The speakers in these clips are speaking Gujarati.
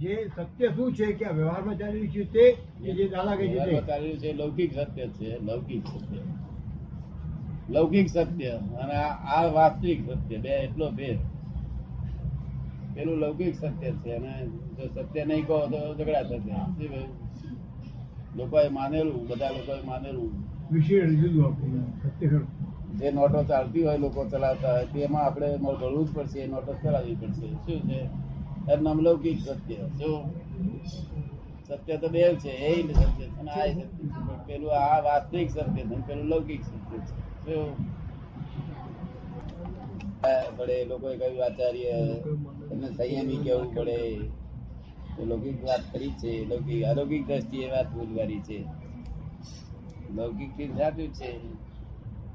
જે સત્ય શું છે કે વ્યવહારમાં ચાલી રહ્યું છે તે જે દાદા કહે છે તે. ચાલી રહ્યું છે લૌકિક સત્ય છે લૌકિક સત્ય. લૌકિક સત્ય અને આ વાસ્તવિક સત્ય બે એટલો ભેદ. પેલું લૌકિક સત્ય છે અને જો સત્ય નહીં કહો તો ઝઘડા થશે લોકોએ માનેલું બધા લોકોએ માનેલું. વિશેષ લીધું સત્ય જે નોટો ચાલતી હોય લોકો ચલાવતા હોય તેમાં આપણે ભરવું જ પડશે એ નોટો ચલાવવી પડશે. શું છે? એનું નામ લૌકિક સત્ય. જો સત્ય તો બે છે, એ સત્ય અને આ સત્ય પેલું આ વાસ્તવિક સત્ય છે પેલું લૌકિક સત્ય છે. જો પડે લોકોએ કહ્યું, આચાર્ય એમને સંયમી કેવું પડે? લૌકિક વાત કરી છે. લૌકિક, અલૌકિક દ્રષ્ટિએ વાત ભૂલવારી છે. લૌકિકથી સાચું છે.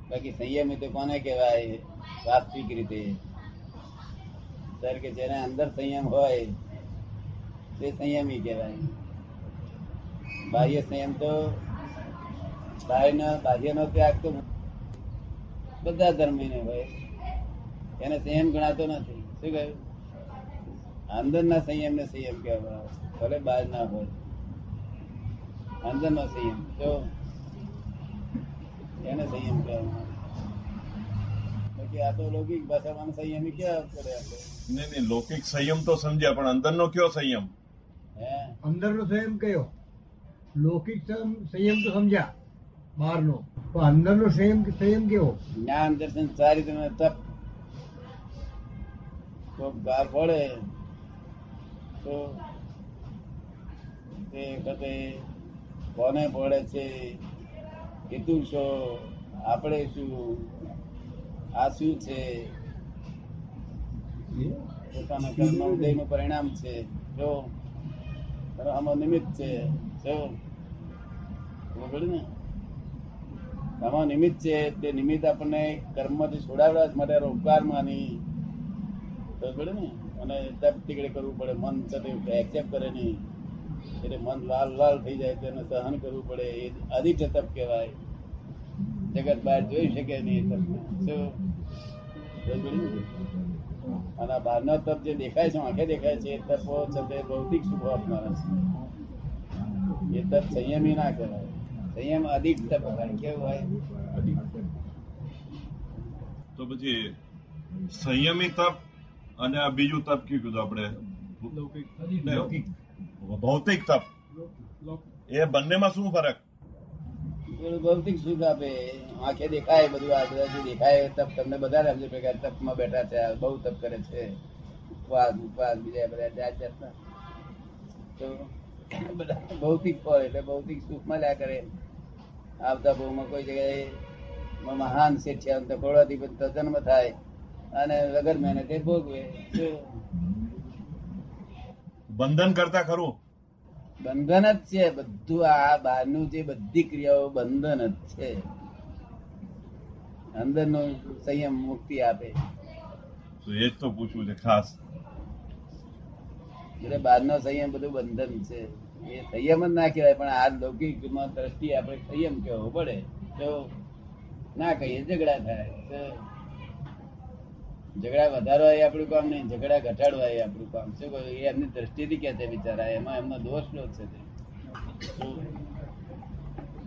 બાકી સંયમી તો કોને કહેવાય? વાસ્તવિક રીતે. સર કે જેને અંદર સંયમ હોય, તે સંયમી કહેવાય. બાહ્ય સંયમ તો બાહ્યનો બાહ્યનો ત્યાગ તો બધા ધર્મીને હોય. એને સંયમ ગણાતો નથી. શું કહ્યું? અંદરના સંયમ ને સંયમ કહેવાય. ભલે બહાર ના હોય. અંદરનો સંયમ. તો એને સંયમ કહેવાય. આ તો લૌકિક ભાષામાં સંયમી કેવા પડે નહીં નહીં લૌકિક સંયમ તો સમજ્યા પણ અંદરનો કયો સંયમ? હે? અંદરનો સંયમ કયો? લૌકિક સંયમ તો સમજ્યા બહારનો. પણ અંદરનો સંયમ સંયમ કેવો જ્ઞાન દર્શન ચારિત્ર અને તપ. કોક ગાર પડે તો તે વખતે કોને પડે છે? કીધું છો આપણે શું? આ શું છે? પોતાના કર્મ ઉદયનું પરિણામ છે. જો આમાં નિમિત્ત છે. જો ને? આમાં નિમિત્ત છે, તે નિમિત્ત આપણને કર્મથી છોડાવવા માટે માની ખબર ને? અને તપ તીકડે કરવું પડે, મન સાથે એક્સેપ્ટ કરે નહીં. એટલે મન લાલ લાલ થઈ જાય, તેને સહન કરવું પડે. એ અધિક તપ કહેવાય. જગત બહાર જોઈ શકે નહીં? અને બહારનો તપ જે દેખાય છે આંખે દેખાય છે એ તપો છે ભૌતિક સુખો આપનારા છે. એ તપ સંયમી ના કહેવાય. સંયમ અધિક તપ થાય કેવું હોય તો પછી સંયમી તપ અને આ બીજું તપ કયું કીધું આપણે? ભૌતિક તપ. એ બંનેમાં શું ફરક? ભૌતિક સુખ આપે. આંખે દેખાય બધું, આ બધા દેખાય તપ તમને બધા સમજે પ્રકાર તપમાં બેઠા છે બહુ તપ કરે છે. ઉપવાસ ઉપવાસ, બીજા બધા જાત જાતના તો બધા ભૌતિક ફળ એટલે ભૌતિક સુખ મળ્યા કરે. આવતા બહુમાં કોઈ જગ્યાએ મહાન શેઠિયા તો કરોડાધિપતિ તો જન્મ થાય અને વગર મહેનતે ભોગવે. બંધન કરતા ખરું. બંધન જ છે. બધું આ બહારનું જે બધી ક્રિયાઓ બંધન જ છે. અંદરનો સંયમ મુક્તિ આપે. તો એ જ તો પૂછવું છે ખાસ. એટલે બહારનો સંયમ બધું બંધન છે. એ સંયમ જ ના કહેવાય પણ આ લૌકિક દ્રષ્ટિ આપણે સંયમ કહેવો પડે. તો ના કહીએ ઝઘડા થાય. ઝઘડા વધારવા એ આપણું કામ નહીં ઝઘડા ઘટાડવા એ આપણું કામ. શું કહ્યું એ એમની દ્રષ્ટિથી કે છે બિચારા એમાં એમનો દોષ નો છે તે?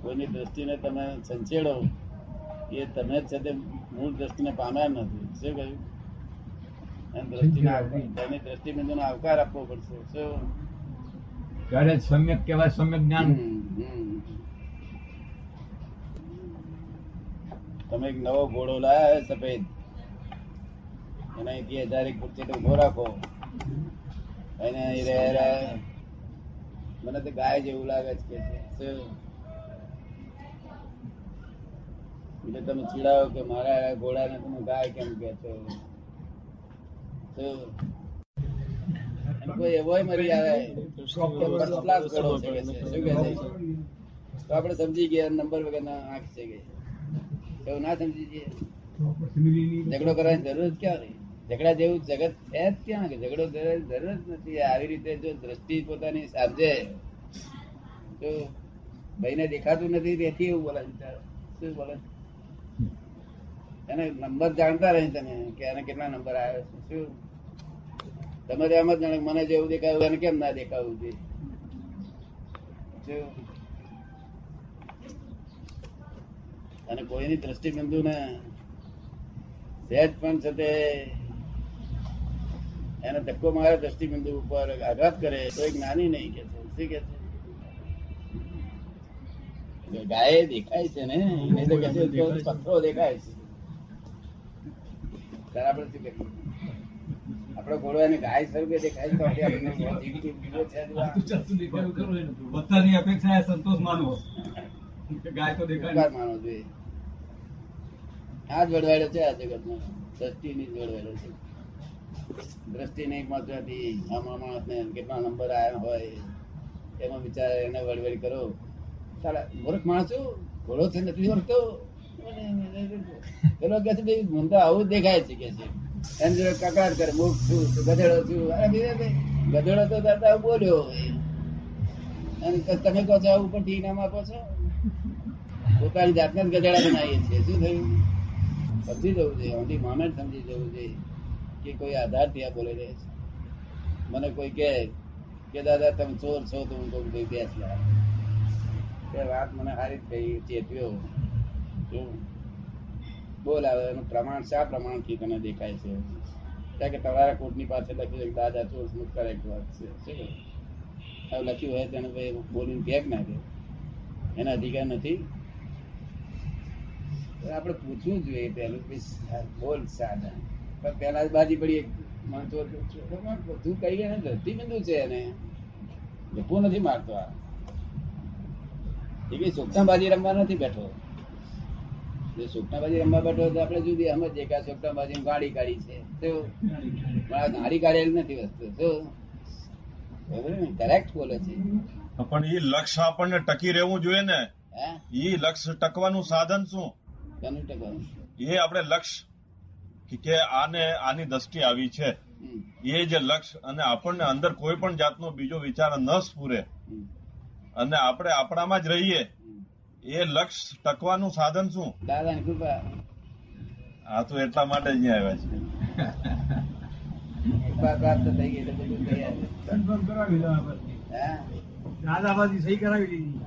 કોઈની દ્રષ્ટિને તમે સંચેડો એ તમે જ છે તે મૂળ દ્રષ્ટિને પામ્યા નથી. શું કહ્યું? દ્રષ્ટિને આવકાર- તેની દ્રષ્ટિબિંદુનો આવકાર આપવો પડશે. શું? ત્યારે સમ્યક કહેવાય સમ્યક જ્ઞાન. તમે એક નવો ઘોડો લાયા સફેદ. એને અહીંથી હજાર એક ફૂટ જેટલો ઊભો રાખો. એને. મને તો ગાય જેવું લાગે છે કે એટલે તમે ચીડાવો કે મારા ઘોડાને તમે ગાય કેમ કે છો? કોઈ મરી આવે ઘોડો? તો આપણે સમજી ગયા નંબર વગરના આંખ છે એવું ના સમજી જઈએ ઝઘડો કરવાની જરૂર જ ક્યાં રહી? ઝઘડા જેવું જગત છે જ ક્યાં ઝઘડો જરૂર જ નથી. આવી રીતે જો દ્રષ્ટિ પોતાની સમજે તો ભાઈને દેખાતું નથી, તેથી એવું બોલે શું બોલે એને નંબર જાણતા રહી તમે કે એને કેટલા નંબર આવ્યો છે, શું? તમારે એમ જ જાણે મને જેવું દેખાયું એને કેમ ના દેખાવું છે? અને કોઈની દ્રષ્ટિબિંદુ ને સહેજ પણ છે તે એને ધક્કો મારે દ્રષ્ટિબિંદુ ઉપર આઘાત કરે તો એક નાની નહીં કે છે. શું કે છે? ગાય દેખાય છે ને નહીં તો કે છે પથ્થરો દેખાય છે. ત્યારે આપણે શું કરીએ આપણે ઘોડો એને ગાય સ્વરૂપે દેખાય તો. બધાની અપેક્ષા સંતોષ માનવો. ગાય તો દેખાય માનવો જોઈએ. આ જ વડવાડો છે આ જગતમાં દ્રષ્ટિની જ વડવાડો છે. દ્રષ્ટિ નહીં પહોંચવાથી આમાં માણસને કેટલા નંબર આવ્યા હોય, એમાં વિચાર એને વડવડ કરો. સારા મૂર્ખ માણસ છું ઘોડો છે, નથી ઓળખતો પેલો કે છે મને તો આવું દેખાય છે કે છે. એમ જોડે કકડાટ કરે, મૂર્ખ છું ગધેડો છું. ગધેડો તો દાદા બોલ્યો અને તમે કહો છો ઉપર ટી નામ આપો છો? પોતાની જાતને જ ગધેડા બનાવીએ છીએ. શું થયું? સમજી જવું જોઈએ ઓનલી મામે સમજી જવું જોઈએ. કે કોઈ આધારથી બોલે છે. મને કોઈ કહે કે, દાદા, તમે ચોર છો તો હું કહું, ભાઈ, બેસ તે વાત મને હારી કહી ચેતવ્યો બોલ આવે એનું પ્રમાણ શા પ્રમાણથી તને દેખાય છે? કારણ કે તમારા કોર્ટની પાસે લખ્યું છે દાદા, ચોર સ્મૃત કરેક્ટ વાત છે? શું? હવે લખ્યું હોય તેને ભાઈ બોલીને કે ના એના અધિકાર નથી. આપણે પૂછવું જોઈએ પેલું બોલ સાદા પણ પેલા બાજી પડી માનતો બધું કઈ ગયા ધરતી બિંદુ છે એને. જપો નથી મારતો આ. એ કઈ સોગતાબાજી રમવા નથી બેઠો. જો સોગતાબાજી રમવા બેઠો તો આપણે જુદી સમજીએ કે સોગતાબાજી ગાડી કાઢી છે. તો ગાડી કાઢેલી નથી વસ્તુ. શું કરેક્ટ બોલે છે. પણ એ લક્ષ્ય આપણને ટકી રહેવું જોઈએ ને. એ લક્ષ્ય ટકવાનું સાધન શું? કેનું ટકાવું એ આપણે લક્ષ્ય કે- કે આને આની દ્રષ્ટિ આવી છે. એ જે લક્ષ્ય અને આપણને અંદર કોઈ પણ જાતનો બીજો વિચાર ન સ્ફુરે. અને આપણે આપણામાં જ રહીએ. એ લક્ષ્ય ટકવાનું સાધન શું? દાદાની કૃપા. આ તો એટલા માટે જ આવ્યા છે. કૃપા પ્રાપ્ત થઈ ગઈ? દાદાબાજી સહી કરાવી દીધી.